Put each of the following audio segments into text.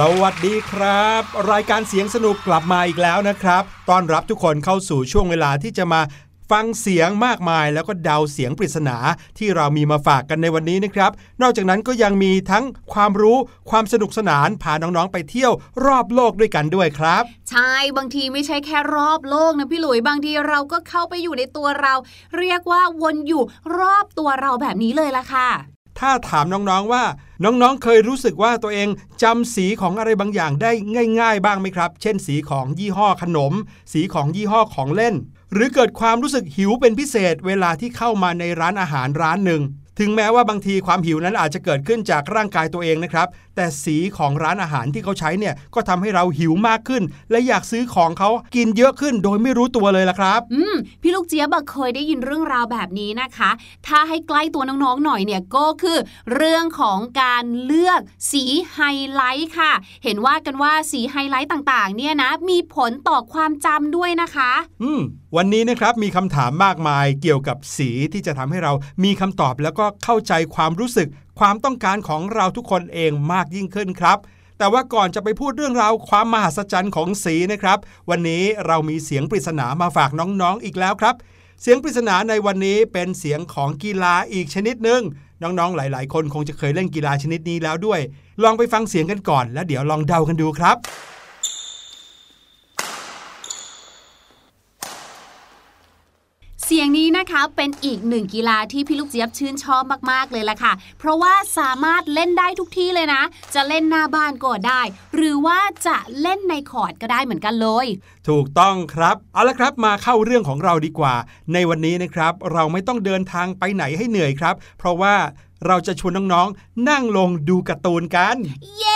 สวัสดีครับ รายการเสียงสนุกกลับมาอีกแล้วนะครับ ต้อนรับทุกคนเข้าสู่ช่วงเวลาที่จะมาฟังเสียงมากมายแล้วก็เดาเสียงปริศนาที่เรามีมาฝากกันในวันนี้นะครับ นอกจากนั้นก็ยังมีทั้งความรู้ความสนุกสนานพาน้องๆไปเที่ยวรอบโลกด้วยกันด้วยครับ ใช่บางทีไม่ใช่แค่รอบโลกนะพี่หลุยบางทีเราก็เข้าไปอยู่ในตัวเรา เรียกว่าวนอยู่รอบตัวเราแบบนี้เลยล่ะค่ะ ถ้าถามน้องๆว่าน้องๆ เคยรู้สึกว่าตัวเองจำสีของอะไรบางอย่างได้ง่าย ๆ บ้างไหมครับ เช่น สีของยี่ห้อขนม สีของยี่ห้อของเล่น หรือเกิดความรู้สึกหิวเป็นพิเศษเวลาที่เข้ามาในร้านอาหารร้านหนึ่ง ถึงแม้ว่าบางทีความหิวนั้นอาจจะเกิดขึ้นจากร่างกายตัวเองนะครับ แต่สีของร้านอาหารที่เขาใช้เนี่ยก็ทำให้เราหิวมากขึ้น และอยากซื้อของเขากินเยอะขึ้นโดยไม่รู้ตัวเลยละครับ อืมพี่ลูกเจี๊ยบอะเคยได้ยินเรื่องราวแบบนี้นะคะ ถ้าให้ใกล้ตัวน้องๆหน่อยเนี่ยก็คือเรื่องของการเลือกสีไฮไลท์ค่ะ เห็นว่ากันว่าสีไฮไลท์ต่างๆ เนี่ยนะมีผลต่อความจำด้วยนะคะ อืมวันนี้นะครับมีคำถามมากมายเกี่ยวกับสีที่จะทำให้เรามีคำตอบแล้วก็เข้าใจความรู้สึก ความต้องการของเราทุกคนเองมากยิ่งขึ้นครับแต่ว่าก่อนจะไปพูดเรื่องราวความมหัศจรรย์ของสีนะครับ วันนี้เรามีเสียงปริศนามาฝากน้องๆอีกแล้วครับ เสียงปริศนาในวันนี้เป็นเสียงของกีฬาอีกชนิดหนึ่งน้องๆหลาย ๆ คนคงจะเคยเล่นกีฬาชนิดนี้แล้วด้วย ลองไปฟังเสียงกันก่อน แล้วเดี๋ยวลองเดากันดูครับ เสียงนี้นะคะเป็นอีกหนึ่งกีฬาที่พี่ลูกเจี๊ยบชื่นชอบมากๆเลยล่ะค่ะ เพราะว่าสามารถเล่นได้ทุกที่เลยนะ จะเล่นหน้าบ้านก็ได้ หรือว่าจะเล่นในคอร์ดก็ได้เหมือนกันเลย ถูกต้องครับ เอาละครับมาเข้าเรื่องของเราดีกว่า ในวันนี้นะครับ เราไม่ต้องเดินทางไปไหนให้เหนื่อยครับ เพราะว่าเราจะชวนน้องๆ นั่งลงดูการ์ตูนกัน เย้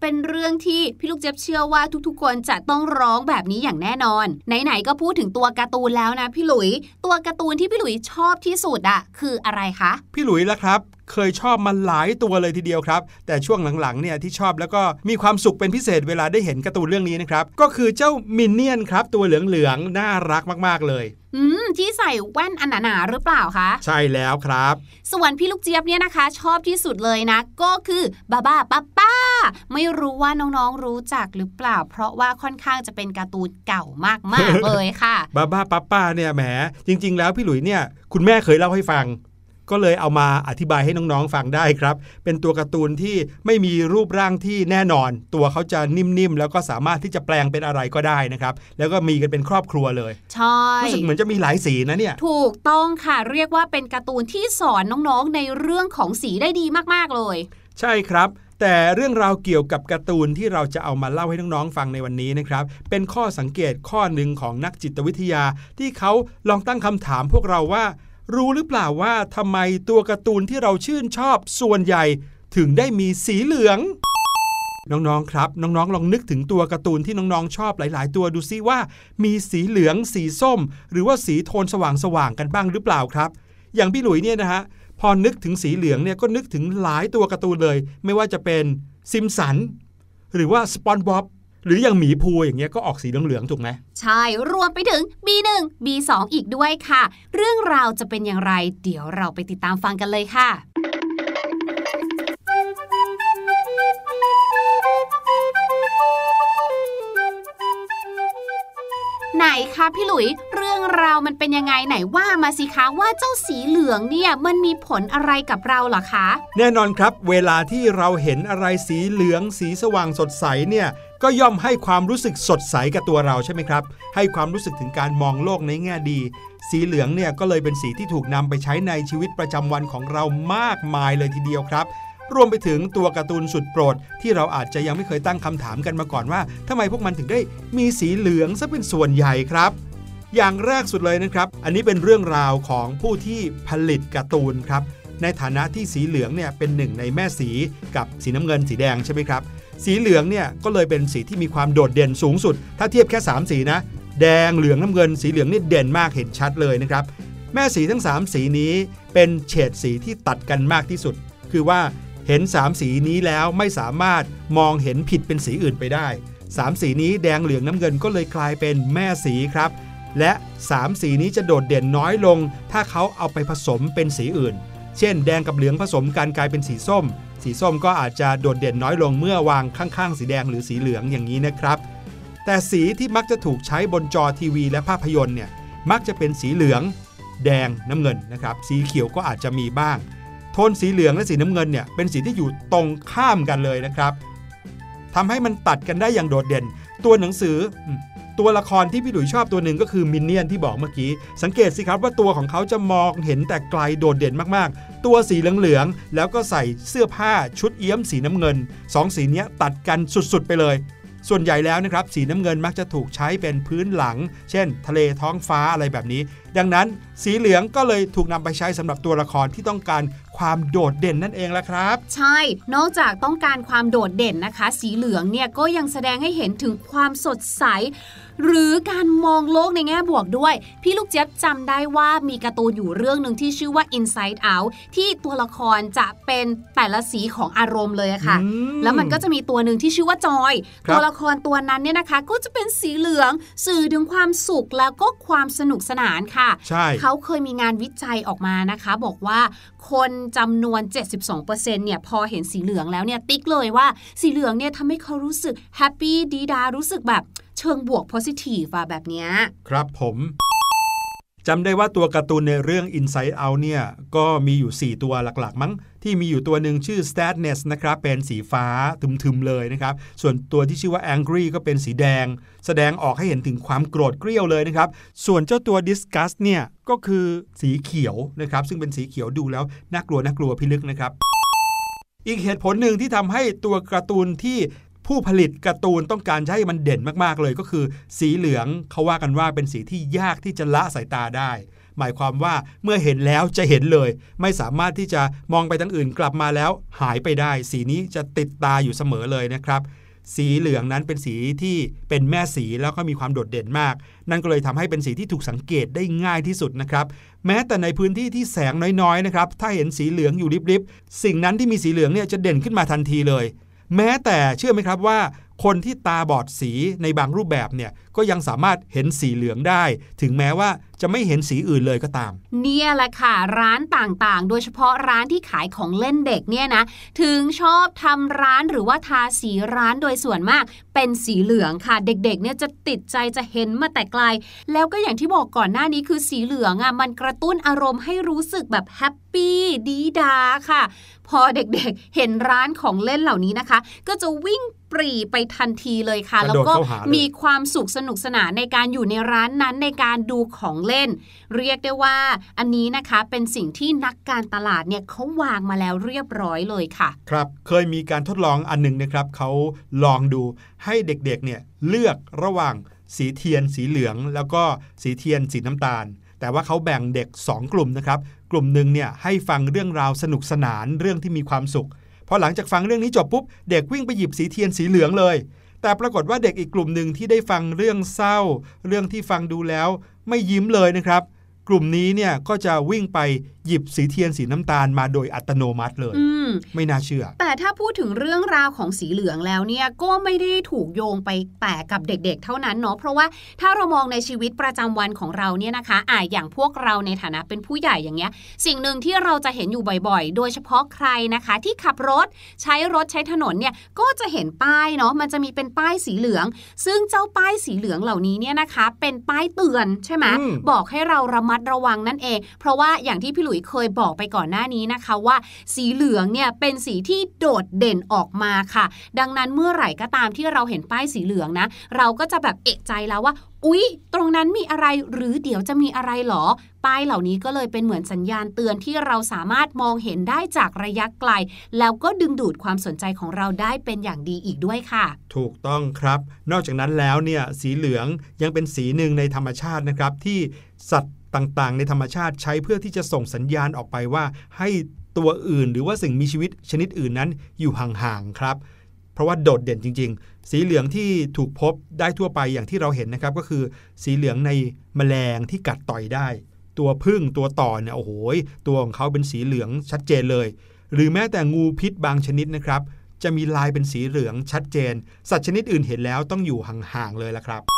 เป็นเรื่องที่พี่ลูกเจ็บเชื่อว่าทุกๆ คนจะต้องร้องแบบนี้อย่างแน่นอน ไหนๆก็พูดถึงตัวการ์ตูนแล้วนะพี่หลุย ตัวการ์ตูนที่พี่หลุยชอบที่สุดอะคืออะไรคะ พี่หลุยละครับ เคยชอบมันหลายตัวเลยทีเดียวครับ แต่ช่วงหลังๆเนี่ยที่ชอบแล้วก็มีความสุขเป็นพิเศษเวลาได้เห็นการ์ตูนเรื่องนี้นะครับ ก็คือเจ้ามินเนี่ยนครับ ตัวเหลืองๆน่ารักมากๆเลยอืมที่ใส่แว่นอันหนาๆหรือเปล่าคะ ใช่แล้วครับ ส่วนพี่ลูกเจี๊ยบเนี่ยนะคะ ชอบที่สุดเลยนะ ก็คือบาบ้าป้าป้า ไม่รู้ว่าน้องๆรู้จักหรือเปล่า เพราะว่าค่อนข้างจะเป็นการ์ตูนเก่ามากๆเลยค่ะบ้าบ้าป้าป้าเนี่ยแหมจริง ๆ แล้วพี่หลุยเนี่ยคุณแม่เคยเล่าให้ฟัง ก็เลยเอามาอธิบายให้น้องๆฟังได้ครับ เป็นตัวการ์ตูนที่ไม่มีรูปร่างที่แน่นอน ตัวเขาจะนิ่มๆ แล้วก็สามารถที่จะแปลงเป็นอะไรก็ได้นะครับ แล้วก็มีกันเป็นครอบครัวเลยใช่รู้สึกเหมือนจะมีหลายสีนะเนี่ย ถูกต้องค่ะ เรียกว่าเป็นการ์ตูนที่สอนน้องๆ ในเรื่องของสีได้ดีมากๆเลย ใช่ครับแต่เรื่องราวเกี่ยวกับการ์ตูนที่เราจะเอามาเล่าให้น้องๆฟังในวันนี้นะครับ เป็นข้อสังเกตข้อหนึ่งของนักจิตวิทยา ที่เขาลองตั้งคำถามพวกเราว่า รู้หรือเปล่าว่าทำไมตัวการ์ตูนที่เราชื่นชอบส่วนใหญ่ถึงได้มีสีเหลือง น้องๆครับ น้องๆ ลองนึกถึงตัวการ์ตูนที่น้องๆ ชอบหลาย ๆ ตัวดูซิว่า มีสีเหลือง สีส้ม หรือว่าสีโทนสว่างๆกันบ้างหรือเปล่าครับ อย่างพี่หลุยเนี่ยนะฮะพอนึกถึงสีเหลืองเนี่ยก็นึกถึงหลายตัวการ์ตูนเลย ไม่ว่าจะเป็นซิมสันหรือว่าสปอนบ๊อบ หรืออย่างหมีภูอย่างเงี้ยก็ออกสีเหลืองๆถูกไหมใช่รวมไปถึง B1 B2 อีกด้วยค่ะ เรื่องราวจะเป็นอย่างไร เดี๋ยวเราไปติดตามฟังกันเลยค่ะไหนคะพี่หลุยเรื่องราวมันเป็นยังไงไหนว่ามาสิคะว่าเจ้าสีเหลืองเนี่ยมันมีผลอะไรกับเราเหรอคะ แน่นอนครับ เวลาที่เราเห็นอะไรสีเหลือง สีสว่างสดใสเนี่ย ก็ย่อมให้ความรู้สึกสดใสกับตัวเราใช่ไหมครับ ให้ความรู้สึกถึงการมองโลกในแง่ดี สีเหลืองเนี่ยก็เลยเป็นสีที่ถูกนำไปใช้ในชีวิตประจำวันของเรามากมายเลยทีเดียวครับ รวมไปถึงตัวการ์ตูนสุดโปรด ที่เราอาจจะยังไม่เคยตั้งคำถามกันมาก่อนว่าทำไมพวกมันถึงได้มีสีเหลืองซะเป็นส่วนใหญ่ครับอย่างแรกสุดเลยนะครับ อันนี้เป็นเรื่องราวของผู้ที่ผลิตการ์ตูนครับ ในฐานะที่สีเหลืองเนี่ยเป็นหนึ่งในแม่สีกับสีน้ำเงินสีแดงใช่ไหมครับ สีเหลืองเนี่ยก็เลยเป็นสีที่มีความโดดเด่นสูงสุด ถ้าเทียบแค่ 3 สีนะ แดงเหลืองน้ำเงิน สีเหลืองนี่เด่นมากเห็นชัดเลยนะครับ แม่สีทั้ง 3 สีนี้เป็นเฉดสีที่ตัดกันมากที่สุด คือว่าเห็น 3 สีนี้แล้วไม่สามารถมองเห็นผิดเป็นสีอื่นไปได้ 3 สีนี้แดงเหลืองน้ำเงินก็เลยกลายเป็นแม่สีครับ และ 3 สีนี้จะโดดเด่นน้อยลง ถ้าเขาเอาไปผสมเป็นสีอื่น เช่น แดงกับเหลืองผสมกันกลายเป็นสีส้ม สีส้มก็อาจจะโดดเด่นน้อยลงเมื่อวางข้างๆ สีแดงหรือสีเหลืองอย่างนี้นะครับ แต่สีที่มักจะถูกใช้บนจอทีวีและภาพยนตร์เนี่ยมักจะเป็นสีเหลือง แดงน้ำเงินนะครับ สีเขียวก็อาจจะมีบ้าง โทนสีเหลืองและสีน้ำเงินเนี่ยเป็นสีที่อยู่ตรงข้ามกันเลยนะครับทำให้มันตัดกันได้อย่างโดดเด่น ตัวหนังสือตัวละครที่พี่ดุยชอบตัวหนึ่งก็คือมินเนี่ยนที่บอกเมื่อกี้ สังเกตสิครับว่าตัวของเขาจะมองเห็นแต่ไกลโดดเด่นมาก ตัวสีเหลืองๆแล้วก็ใส่เสื้อผ้าชุดเอี้ยมสีน้ำเงินสองสีนี้ตัดกันสุดๆไปเลย ส่วนใหญ่แล้วนะครับสีน้ำเงินมักจะถูกใช้เป็นพื้นหลัง เช่น ทะเลท้องฟ้าอะไรแบบนี้ ดังนั้น สีเหลืองก็เลยถูกนำไปใช้สำหรับตัวละครที่ต้องการความโดดเด่นนั่นเองละครับ ใช่ นอกจากต้องการความโดดเด่นนะคะ สีเหลืองเนี่ยก็ยังแสดงให้เห็นถึงความสดใส หรือการมองโลกในแง่บวกด้วย พี่ลูกเจี๊ยบจำได้ว่ามีการ์ตูนอยู่เรื่องหนึ่งที่ชื่อว่า Inside Out ที่ตัวละครจะเป็นแต่ละสีของอารมณ์เลยอะค่ะอืมแล้วมันก็จะมีตัวหนึ่งที่ชื่อว่าจอยครับตัวละครตัวนั้นเนี่ยนะคะ ก็จะเป็นสีเหลืองสื่อถึงความสุขแล้วก็ความสนุกสนานค่ะ ใช่เขาเคยมีงานวิจัยออกมานะคะ บอกว่าคนจำนวน 72%เนี่ยพอเห็นสีเหลืองแล้วเนี่ยติ๊กเลยว่าสีเหลืองเนี่ยทำให้เขารู้สึกแฮปปี้ดีดารู้สึกแบบเชิงบวก positive อะแบบเนี้ยครับผม จำได้ว่าตัวการ์ตูนในเรื่อง Inside Out เนี่ย ก็มีอยู่ 4 ตัวหลักๆ มั้ง ที่มีอยู่ตัวหนึ่งชื่อ Sadness นะครับ เป็นสีฟ้าทึมๆเลยนะครับ ส่วนตัวที่ชื่อว่า Angry ก็เป็นสีแดง แสดงออกให้เห็นถึงความโกรธเกรี้ยวเลยนะครับ ส่วนเจ้าตัว Disgust เนี่ย ก็คือสีเขียวนะครับ ซึ่งเป็นสีเขียวดูแล้วน่ากลัวน่ากลัวพิลึกนะครับ อีกเหตุผลหนึ่งที่ทำให้ตัวการ์ตูนที่ ผู้ผลิตการ์ตูนต้องการให้มันเด่นมากๆเลยก็คือ สีเหลืองเขาว่ากันว่าเป็นสีที่ยากที่จะละสายตาได้ หมายความว่าเมื่อเห็นแล้วจะเห็นเลย ไม่สามารถที่จะมองไปทางอื่นกลับมาแล้ว หายไปได้ สีนี้จะติดตาอยู่เสมอเลยนะครับสีเหลืองนั้นเป็นสีที่เป็นแม่สีแล้วก็มีความโดดเด่นมาก นั่นก็เลยทำให้เป็นสีที่ถูกสังเกตได้ง่ายที่สุดนะครับ แม้แต่ในพื้นที่ที่แสงน้อยๆนะครับ ถ้าเห็นสีเหลืองอยู่ริบๆ สิ่งนั้นที่มีสีเหลืองเนี่ยจะเด่นขึ้นมาทันทีเลย แม้แต่เชื่อไหมครับว่า คนที่ตาบอดสีในบางรูปแบบเนี่ยก็ยังสามารถเห็นสีเหลืองได้ ถึงแม้ว่า จะไม่เห็นสีอื่นเลยก็ตาม เนี่ยแหละค่ะ ร้านต่างๆ โดยเฉพาะร้านที่ขายของเล่นเด็กเนี่ยนะ ถึงชอบทำร้านหรือว่าทาสีร้านโดยส่วนมาก เป็นสีเหลืองค่ะ เด็กๆ เนี่ยจะติดใจจะเห็นมาแต่ไกล แล้วก็อย่างที่บอกก่อนหน้านี้คือสีเหลืองอะมันกระตุ้นอารมณ์ให้รู้สึกแบบแฮปปี้ดีดาค่ะ พอเด็กๆ เห็นร้านของเล่นเหล่านี้นะคะ ก็จะวิ่งปรีไปทันทีเลยค่ะกระแล้วโดดก็เข้าหาเลยมีความสุขสนุกสนานในการอยู่ในร้านนั้นในการดูของเล่น เรียกได้ว่าอันนี้นะคะเป็นสิ่งที่นักการตลาดเนี่ยเขาวางมาแล้วเรียบร้อยเลยค่ะ ครับเคยมีการทดลองอันหนึ่งนะครับเขาลองดูให้เด็กๆเนี่ยเลือกระหว่างสีเทียนสีเหลือง แล้วก็สีเทียนสีน้ำตาลแต่ว่าเขาแบ่งเด็ก 2 กลุ่มนะครับ กลุ่มหนึ่งเนี่ยให้ฟังเรื่องราวสนุกสนานเรื่องที่มีความสุข พอหลังจากฟังเรื่องนี้จบปุ๊บ เด็กวิ่งไปหยิบสีเทียนสีเหลืองเลย แต่ปรากฏว่าเด็กอีกกลุ่มหนึ่งที่ได้ฟังเรื่องเศร้า เรื่องที่ฟังดูแล้ว ไม่ยิ้มเลยนะครับ กลุ่มนี้เนี่ยก็จะวิ่งไป หยิบสีเทียนสีน้ำตาลมาโดยอัตโนมัติเลยอืมไม่น่าเชื่อ แต่ถ้าพูดถึงเรื่องราวของสีเหลืองแล้วเนี่ยก็ไม่ได้ถูกโยงไปแต่กับเด็กๆ เท่านั้นเนาะเพราะว่าถ้าเรามองในชีวิตประจำวันของเราเนี่ยนะคะอ่าอย่างพวกเราในฐานะเป็นผู้ใหญ่อย่างเงี้ย สิ่งหนึ่งที่เราจะเห็นอยู่บ่อยๆ โดยเฉพาะใครนะคะ ที่ขับรถใช้รถใช้ถนนเนี่ยก็จะเห็นป้ายเนาะมันจะมีเป็นป้ายสีเหลือง ซึ่งเจ้าป้ายสีเหลืองเหล่านี้เนี่ยนะคะ เป็นป้ายเตือนใช่ไหมอืมบอกให้เราระมัดระวังนั่นเอง เพราะว่าอย่างที่พี่หลุยเคยบอกไปก่อนหน้านี้นะคะว่า สีเหลืองเนี่ยเป็นสีที่โดดเด่นออกมาค่ะ ดังนั้นเมื่อไหร่ก็ตามที่เราเห็นป้ายสีเหลืองนะ เราก็จะแบบเอกใจแล้วว่าอุ๊ย ตรงนั้นมีอะไรหรือเดี๋ยวจะมีอะไรหรอ ป้ายเหล่านี้ก็เลยเป็นเหมือนสัญญาณเตือนที่เราสามารถมองเห็นได้จากระยะไกล แล้วก็ดึงดูดความสนใจของเราได้เป็นอย่างดีอีกด้วยค่ะ ถูกต้องครับ นอกจากนั้นแล้วเนี่ยสีเหลืองยังเป็นสีหนึ่งในธรรมชาตินะครับที่สัตว์ ต่างๆ ในธรรมชาติใช้เพื่อที่จะส่งสัญญาณออกไปว่า ให้ตัวอื่นหรือว่าสิ่งมีชีวิตชนิดอื่นนั้นอยู่ห่างๆครับ เพราะว่าโดดเด่นจริง ๆ สีเหลืองที่ถูกพบได้ทั่วไปอย่างที่เราเห็นนะครับ ก็คือสีเหลืองในแมลงที่กัดต่อยได้ ตัวพึ่งตัวต่อเนี่ยโอ้โหตัวของเขาเป็นสีเหลืองชัดเจนเลย หรือแม้แต่งูพิษบางชนิดนะครับจะมีลายเป็นสีเหลืองชัดเจน สัตว์ชนิดอื่นเห็นแล้วต้องอยู่ห่างๆเลยละครับ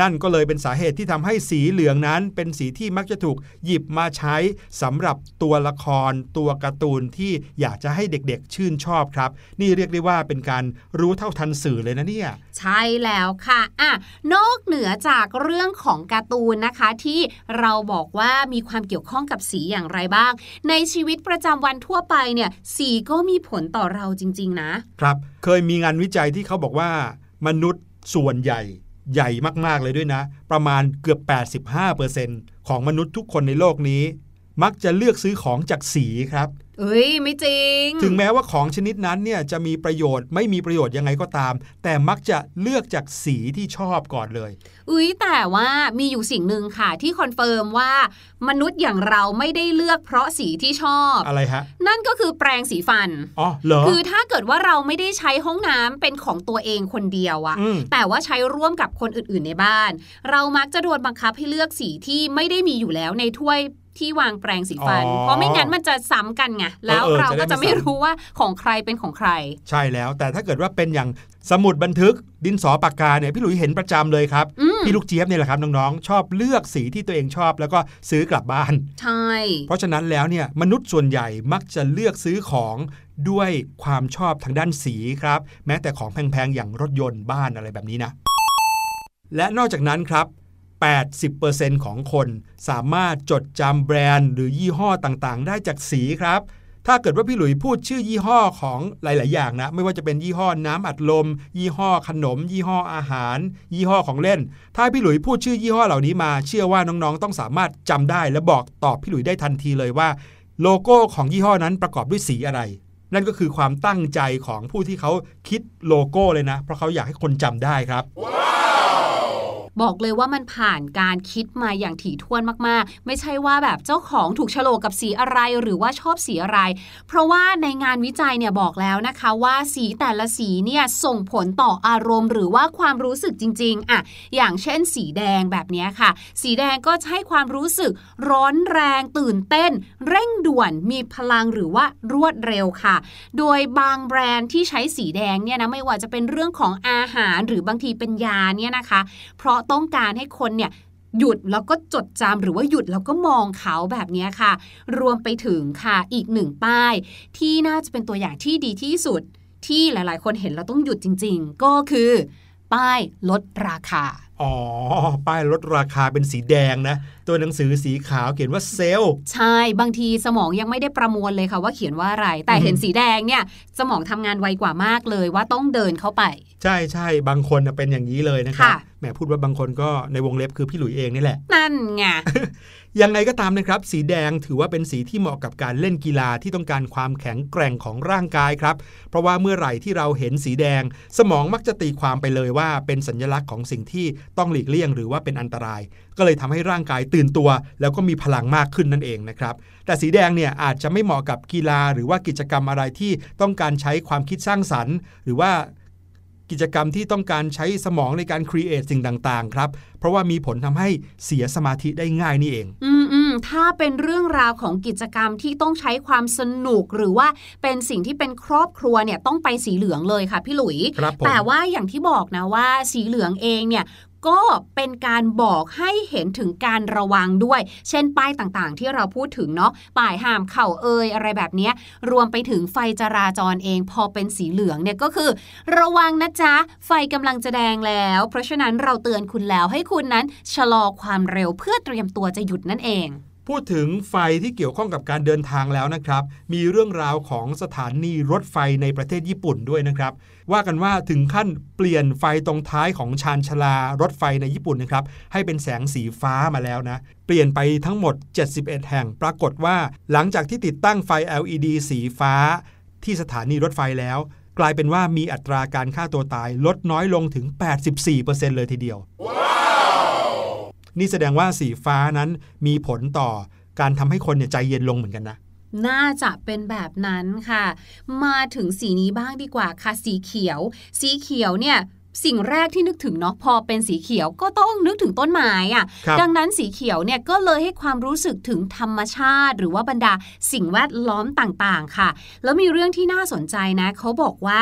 นั่นก็เลยเป็นสาเหตุที่ทำให้สีเหลืองนั้น เป็นสีที่มักจะถูกหยิบมาใช้สำหรับตัวละคร ตัวการ์ตูนที่อยากจะให้เด็กๆ ชื่นชอบครับ นี่เรียกได้ว่าเป็นการรู้เท่าทันสื่อเลยนะเนี่ย ใช่แล้วค่ะอะนอกเหนือจากเรื่องของการ์ตูนนะคะ ที่เราบอกว่ามีความเกี่ยวข้องกับสีอย่างไรบ้าง ในชีวิตประจำวันทั่วไปเนี่ยสีก็มีผลต่อเราจริง ๆ นะ ครับเคยมีงานวิจัยที่เขาบอกว่ามนุษย์ส่วนใหญ่ ใหญ่มากๆเลยด้วยนะ ประมาณเกือบ 85%ของมนุษย์ทุกคนในโลกนี้ มักจะเลือกซื้อของจากสีครับ เอ้ยไม่จริง ถึงแม้ว่าของชนิดนั้นเนี่ยจะมีประโยชน์ไม่มีประโยชน์ยังไงก็ตาม แต่มักจะเลือกจากสีที่ชอบก่อนเลยอุ้ยแต่ว่ามีอยู่สิ่งหนึ่งค่ะที่คอนเฟิร์มว่ามนุษย์อย่างเราไม่ได้เลือกเพราะสีที่ชอบ อะไรฮะ นั่นก็คือแปรงสีฟัน อ๋อเหรอ คือถ้าเกิดว่าเราไม่ได้ใช้ห้องน้ำเป็นของตัวเองคนเดียวอะอืม แต่ว่าใช้ร่วมกับคนอื่นๆในบ้าน เรามักจะโดนบังคับให้เลือกสีที่ไม่ได้มีอยู่แล้วในถ้วย ที่วางแปรงสีฟันอ๋อเพราะไม่งั้นมันจะซ้ำกันไงแล้วเออเออเราก็จะได้จะไม่ไม่ซ้ำรู้ว่าของใครเป็นของใคร ใช่แล้ว แต่ถ้าเกิดว่าเป็นอย่างสมุดบันทึกดินสอปากกาเนี่ยพี่หลุยเห็นประจำเลยครับอืมพี่ลูกเจี๊ยบเนี่ยแหละครับน้องๆชอบเลือกสีที่ตัวเองชอบแล้วก็ซื้อกลับบ้านใช่เพราะฉะนั้นแล้วเนี่ยมนุษย์ส่วนใหญ่มักจะเลือกซื้อของด้วยความชอบทางด้านสีครับ แม้แต่ของแพงๆอย่างรถยนต์บ้านอะไรแบบนี้นะและนอกจากนั้นครับ 80%ของคนสามารถจดจำแบรนด์หรือยี่ห้อต่างๆ ได้จากสีครับ ถ้าเกิดว่าพี่หลุยพูดชื่อยี่ห้อของหลาย ๆ อย่างนะ ไม่ว่าจะเป็นยี่ห้อน้ำอัดลม ยี่ห้อขนม ยี่ห้ออาหาร ยี่ห้อของเล่น ถ้าพี่หลุยพูดชื่อยี่ห้อเหล่านี้มา เชื่อว่าน้อง ๆ ต้องสามารถจำได้ และบอกตอบพี่หลุยได้ทันทีเลยว่า โลโก้ของยี่ห้อนั้นประกอบด้วยสีอะไร นั่นก็คือความตั้งใจของผู้ที่เขาคิดโลโก้เลยนะ เพราะเขาอยากให้คนจำได้ครับ บอกเลยว่ามันผ่านการคิดมาอย่างถี่ถ้วนมากๆ ไม่ใช่ว่าแบบเจ้าของถูกโฉลกกับสีอะไรหรือว่าชอบสีอะไร เพราะว่าในงานวิจัยเนี่ยบอกแล้วนะคะว่าสีแต่ละสีเนี่ยส่งผลต่ออารมณ์ หรือว่าความรู้สึกจริงๆอะอย่างเช่น สีแดงแบบนี้ค่ะ สีแดงก็จะให้ความรู้สึกร้อนแรงตื่นเต้น เร่งด่วนมีพลังหรือว่ารวดเร็วค่ะ โดยบางแบรนด์ที่ใช้สีแดงเนี่ยนะไม่ว่าจะเป็นเรื่องของอาหารหรือบางทีเป็นยาเนี่ยนะคะ เพราะต้องการให้คนเนี่ยหยุดแล้วก็จดจำหรือว่าหยุดแล้วก็มองเขาแบบนี้ค่ะ รวมไปถึงค่ะอีกหนึ่งป้าย ที่น่าจะเป็นตัวอย่างที่ดีที่สุด ที่หลายๆ คนเห็นเราต้องหยุดจริง ๆ ก็คือ ป้ายลดราคา อ๋อ ป้ายลดราคาเป็นสีแดงนะ ตัวหนังสือสีขาวเขียนว่าเซลล์ใช่บางทีสมองยังไม่ได้ประมวลเลยค่ะว่าเขียนว่าอะไร แต่อือฮึเห็นสีแดงเนี่ย สมองทำงานไวกว่ามากเลยว่าต้องเดินเข้าไป ใช่ใช่บางคนน่ะเป็นอย่างนี้เลยนะครับค่ะแหมพูดว่าบางคนก็ในวงเล็บคือพี่หลุยเองนี่แหละ นั่นไงยังไงก็ตามนะครับ สีแดงถือว่าเป็นสีที่เหมาะกับการเล่นกีฬาที่ต้องการความแข็งแกร่งของร่างกายครับ เพราะว่าเมื่อไหร่ที่เราเห็นสีแดง สมองมักจะตีความไปเลยว่าเป็นสัญลักษณ์ของสิ่งที่ต้องหลีกเลี่ยง หรือว่าเป็นอันตราย ก็เลยทำให้ร่างกายตื่นตัว แล้วก็มีพลังมากขึ้นนั่นเองนะครับ แต่สีแดงเนี่ยอาจจะไม่เหมาะกับกีฬา หรือว่ากิจกรรมอะไรที่ต้องการใช้ความคิดสร้างสรรค์ หรือว่ากิจกรรมที่ต้องการใช้สมองในการครีเอทสิ่งต่าง ๆ ครับ เพราะว่ามีผลทำให้เสียสมาธิได้ง่ายนี่เองอืมอืมถ้าเป็นเรื่องราวของกิจกรรมที่ต้องใช้ความสนุกหรือว่าเป็นสิ่งที่เป็นครอบครัวเนี่ยต้องไปสีเหลืองเลยค่ะพี่หลุยครับผมแต่ว่าอย่างที่บอกนะว่าสีเหลืองเองเนี่ย ก็เป็นการบอกให้เห็นถึงการระวังด้วย เช่นป้ายต่างๆ ที่เราพูดถึงเนาะ ป้ายห้ามเข่าเอยอะไรแบบนี้ รวมไปถึงไฟจราจรเองพอเป็นสีเหลืองเนี่ยก็คือ ระวังนะจ๊ะ ไฟกำลังจะแดงแล้ว เพราะฉะนั้นเราเตือนคุณแล้วให้คุณนั้นชะลอความเร็วเพื่อเตรียมตัวจะหยุดนั่นเอง พูดถึงไฟที่เกี่ยวข้องกับการเดินทางแล้วนะครับ มีเรื่องราวของสถานีรถไฟในประเทศญี่ปุ่นด้วยนะครับ ว่ากันว่าถึงขั้นเปลี่ยนไฟตรงท้ายของชานชาลารถไฟในญี่ปุ่นนะครับ ให้เป็นแสงสีฟ้ามาแล้วนะ เปลี่ยนไปทั้งหมด 71 แห่ง ปรากฏว่า หลังจากที่ติดตั้งไฟ LED สีฟ้า ที่สถานีรถไฟแล้ว กลายเป็นว่ามีอัตราการฆ่าตัวตายลดน้อยลงถึง 84%เลยทีเดียว นี่แสดงว่าสีฟ้านั้นมีผลต่อการทำให้คนเนี่ยใจเย็นลงเหมือนกันนะ น่าจะเป็นแบบนั้นค่ะ มาถึงสีนี้บ้างดีกว่าค่ะ สีเขียว สีเขียวเนี่ยสิ่งแรกที่นึกถึงเนาะพอเป็นสีเขียวก็ต้องนึกถึงต้นไม้อะครับดังนั้นสีเขียวเนี่ยก็เลยให้ความรู้สึกถึงธรรมชาติ หรือว่าบรรดาสิ่งแวดล้อมต่างๆ ค่ะ แล้วมีเรื่องที่น่าสนใจนะเขาบอกว่า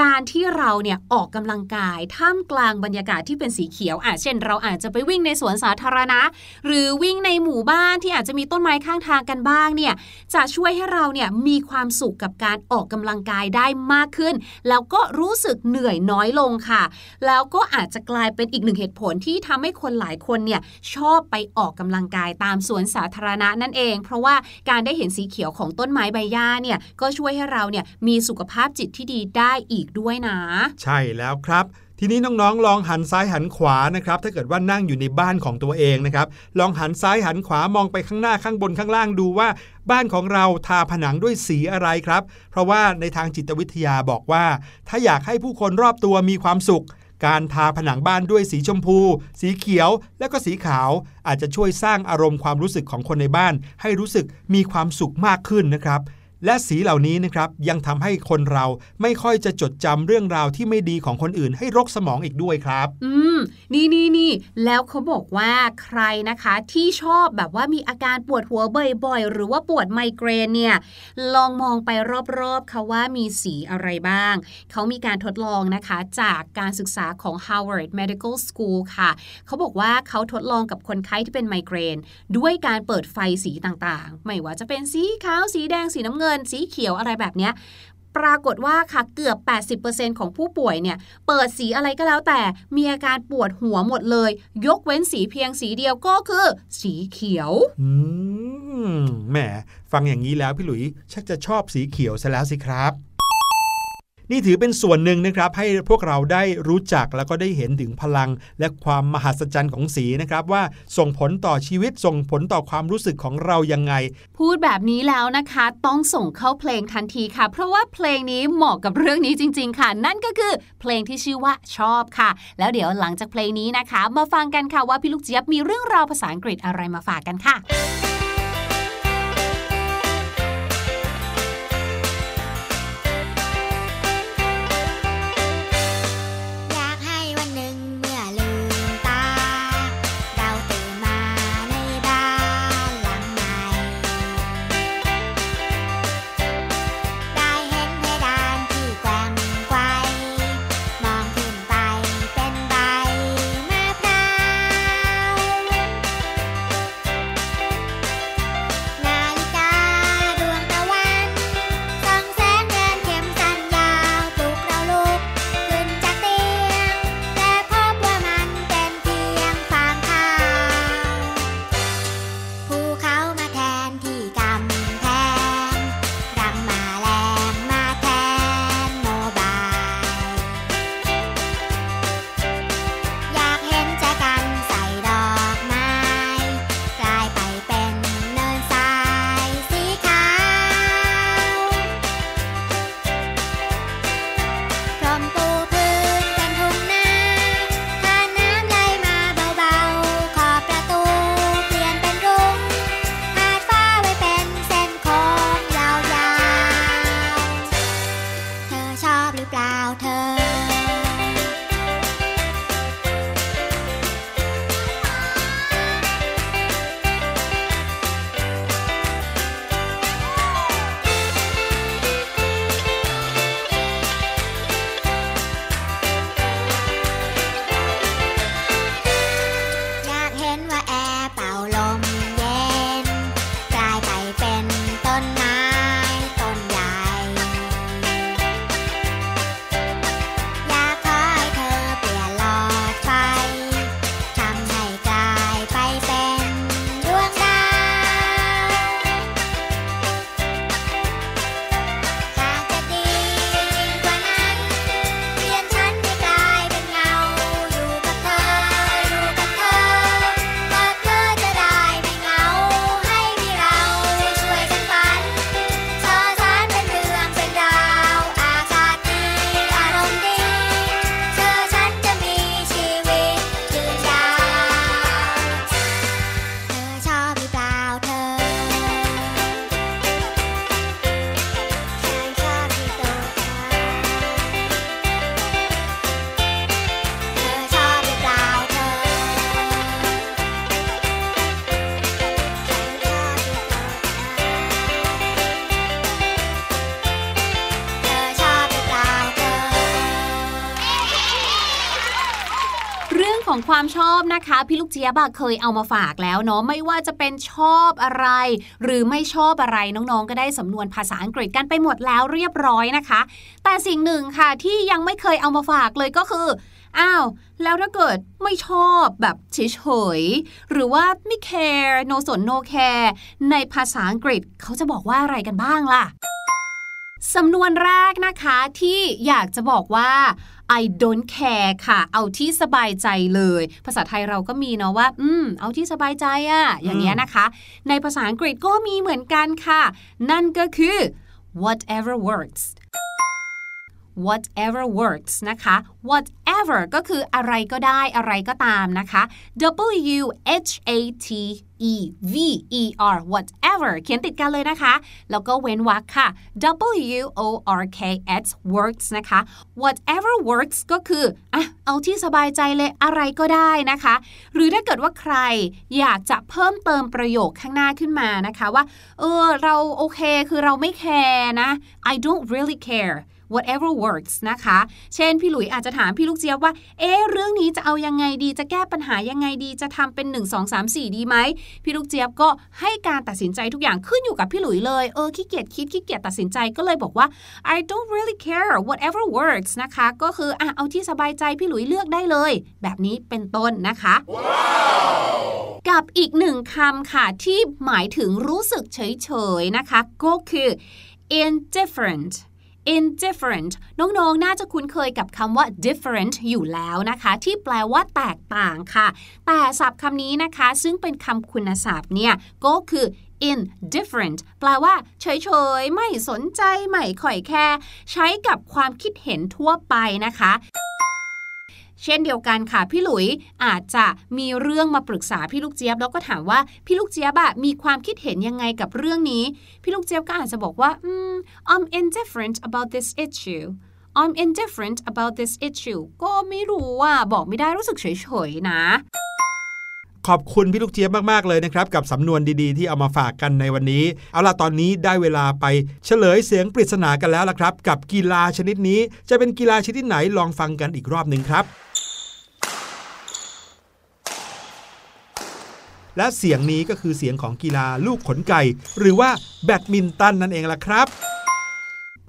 การที่เราเนี่ยออกกำลังกายท่ามกลางบรรยากาศที่เป็นสีเขียวอะเช่น เราอาจจะไปวิ่งในสวนสาธารณะ หรือวิ่งในหมู่บ้านที่อาจจะมีต้นไม้ข้างทางกันบ้างเนี่ยจะช่วยให้เราเนี่ยมีความสุขกับการออกกำลังกายได้มากขึ้น แล้วก็รู้สึกเหนื่อยน้อยลงค่ะ แล้วก็อาจจะกลายเป็นอีกหนึ่งเหตุผลที่ทำให้คนหลายคนเนี่ยชอบไปออกกำลังกายตามสวนสาธารณะนั่นเอง เพราะว่าการได้เห็นสีเขียวของต้นไม้ใบหญ้าเนี่ยก็ช่วยให้เราเนี่ยมีสุขภาพจิตที่ดีได้อีกด้วยนะ ใช่แล้วครับทีนี้น้องๆ ลองหันซ้ายหันขวานะครับ ถ้าเกิดว่านั่งอยู่ในบ้านของตัวเองนะครับ ลองหันซ้ายหันขวามองไปข้างหน้าข้างบนข้างล่างดูว่า บ้านของเราทาผนังด้วยสีอะไรครับ เพราะว่าในทางจิตวิทยาบอกว่า ถ้าอยากให้ผู้คนรอบตัวมีความสุข การทาผนังบ้านด้วยสีชมพู สีเขียว และก็สีขาว อาจจะช่วยสร้างอารมณ์ความรู้สึกของคนในบ้าน ให้รู้สึกมีความสุขมากขึ้นนะครับ และสีเหล่านี้นะครับยังทำให้คนเราไม่ค่อยจะจดจำเรื่องราวที่ไม่ดีของคนอื่น ให้รกสมองอีกด้วยครับ อืม นี่นี่นี่แล้วเขาบอกว่าใครนะคะที่ชอบแบบว่ามีอาการปวดหัวบ่อยๆ หรือว่าปวดไมเกรนเนี่ย ลองมองไปรอบๆค่ะว่ามีสีอะไรบ้าง เขามีการทดลองนะคะจากการศึกษาของ Harvard Medical School ค่ะ เขาบอกว่าเขาทดลองกับคนไข้ที่เป็นไมเกรน ด้วยการเปิดไฟสีต่างๆ ไม่ว่าจะเป็นสีขาวสีแดงสีน้ำเงินสีเขียวอะไรแบบเนี้ยปรากฏว่าค่ะเกือบ 80%ของผู้ป่วยเนี่ยเปิดสีอะไรก็แล้วแต่มีอาการปวดหัวหมดเลย ยกเว้นสีเพียงสีเดียวก็คือ สีเขียวอืมแหมฟังอย่างนี้แล้วพี่หลุยชักจะชอบสีเขียวซะแล้วสิครับ นี่ถือเป็นส่วนหนึ่งนะครับให้พวกเราได้รู้จักแล้วก็ได้เห็นถึงพลัง และความมหัศจรรย์ของสีนะครับว่าส่งผลต่อชีวิตส่งผลต่อความรู้สึกของเรายังไง พูดแบบนี้แล้วนะคะ ต้องส่งเข้าเพลงทันทีค่ะ เพราะว่าเพลงนี้เหมาะกับเรื่องนี้จริง ๆ ค่ะ นั่นก็คือเพลงที่ชื่อว่าชอบค่ะ แล้วเดี๋ยวหลังจากเพลงนี้นะคะ มาฟังกันค่ะว่าพี่ลูกเจี๊ยบมีเรื่องราวภาษาอังกฤษอะไรมาฝากกันค่ะ อบนะคะพี่ลูกเจี๊ยบเคยเอามาฝากแล้วเนาะไม่ว่าจะเป็นชอบอะไร หรือไม่ชอบอะไรน้องๆ ก็ได้สำนวนภาษาอังกฤษกันไปหมดแล้วเรียบร้อยนะคะ แต่สิ่งหนึ่งค่ะที่ยังไม่เคยเอามาฝากเลยก็คืออ้าวแล้วถ้าเกิดไม่ชอบแบบเฉยๆหรือว่าไม่ care no สน no care ในภาษาอังกฤษเขาจะบอกว่าอะไรกันบ้างล่ะ สำนวนแรกนะคะที่อยากจะบอกว่า I don't care ค่ะ เอาที่สบายใจเลย ภาษาไทยเราก็มีเนาะว่า อืม เอาที่สบายใจอะอย่างเงี้ยนะคะ ในภาษาอังกฤษก็มีเหมือนกันค่ะ นั่นก็คือ whatever works whatever works นะคะ whatever ก็คืออะไรก็ได้อะไรก็ตามนะคะ W H A T E V E R whatever เขียนติดกันเลยนะคะ แล้วก็เว้นวรรคค่ะ W O R K S works นะคะ whatever works ก็คืออะเอาที่สบายใจเลยอะไรก็ได้นะคะ หรือถ้าเกิดว่าใครอยากจะเพิ่มเติมประโยคข้างหน้าขึ้นมานะคะว่า เออ เราโอเคคือเราไม่แคร์นะ I don't really care whatever works นะคะ เช่น พี่หลุยอาจจะถามพี่ลูกเจี๊ยบว่า เอ๊เรื่องนี้จะเอายังไงดี จะแก้ปัญหายังไงดี จะทำเป็น 1 2 3 4 ดีไหม พี่ลูกเจี๊ยบก็ให้การตัดสินใจทุกอย่างขึ้นอยู่กับพี่หลุยเลย เออ ขี้เกียจคิด ขี้เกียจตัดสินใจ ก็เลยบอกว่า I don't really care whatever works นะคะ ก็คือ อะ เอาที่สบายใจพี่หลุยเลือกได้เลย แบบนี้เป็นต้นนะคะ wow! กับอีกหนึ่งคำค่ะ ที่หมายถึงรู้สึกเฉยๆนะคะ ก็คือ indifferent indifferent น้องๆ น่าจะคุ้นเคยกับคำว่า different อยู่แล้วนะคะ ที่แปลว่าแตกต่างค่ะ แต่ศัพท์คำนี้นะคะ ซึ่งเป็นคำคุณศัพท์เนี่ย ก็คือ indifferent แปลว่าเฉยๆ ไม่สนใจ ไม่ค่อยแคร์ใช้กับความคิดเห็นทั่วไปนะคะ เช่นเดียวกันค่ะพี่หลุยอาจจะมีเรื่องมาปรึกษาพี่ลูกเจี๊ยบแล้วก็ถามว่าพี่ลูกเจี๊ยบอะมีความคิดเห็นยังไงกับเรื่องนี้ พี่ลูกเจี๊ยบก็อาจจะบอกว่าอืม I'm indifferent about this issue I'm indifferent about this issue ก็ไม่รู้ว่าบอกไม่ได้รู้สึกเฉยๆนะขอบคุณพี่ลูกเจี๊ยบมาก ๆ เลยนะครับ กับสำนวนดีๆ ที่เอามาฝากกันในวันนี้ เอาล่ะ ตอนนี้ได้เวลาไปเฉลยเสียงปริศนากันแล้วละครับ กับกีฬาชนิดนี้จะเป็นกีฬาชนิดไหนลองฟังกันอีกรอบหนึ่งครับ และเสียงนี้ก็คือเสียงของกีฬาลูกขนไก่ หรือว่าแบดมินตันนั่นเองล่ะครับ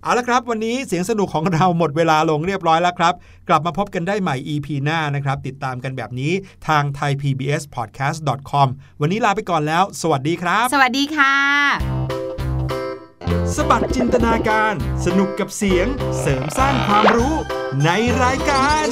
เอาละครับ วันนี้เสียงสนุกของเราหมดเวลาลงเรียบร้อยแล้วครับ กลับมาพบกันได้ใหม่ EP หน้านะครับ ติดตามกันแบบนี้ทาง thaipbspodcast.com วันนี้ลาไปก่อนแล้ว สวัสดีครับ สวัสดีค่ะ สบัดจินตนาการ สนุกกับเสียงเสริมสร้างความรู้ในรายการ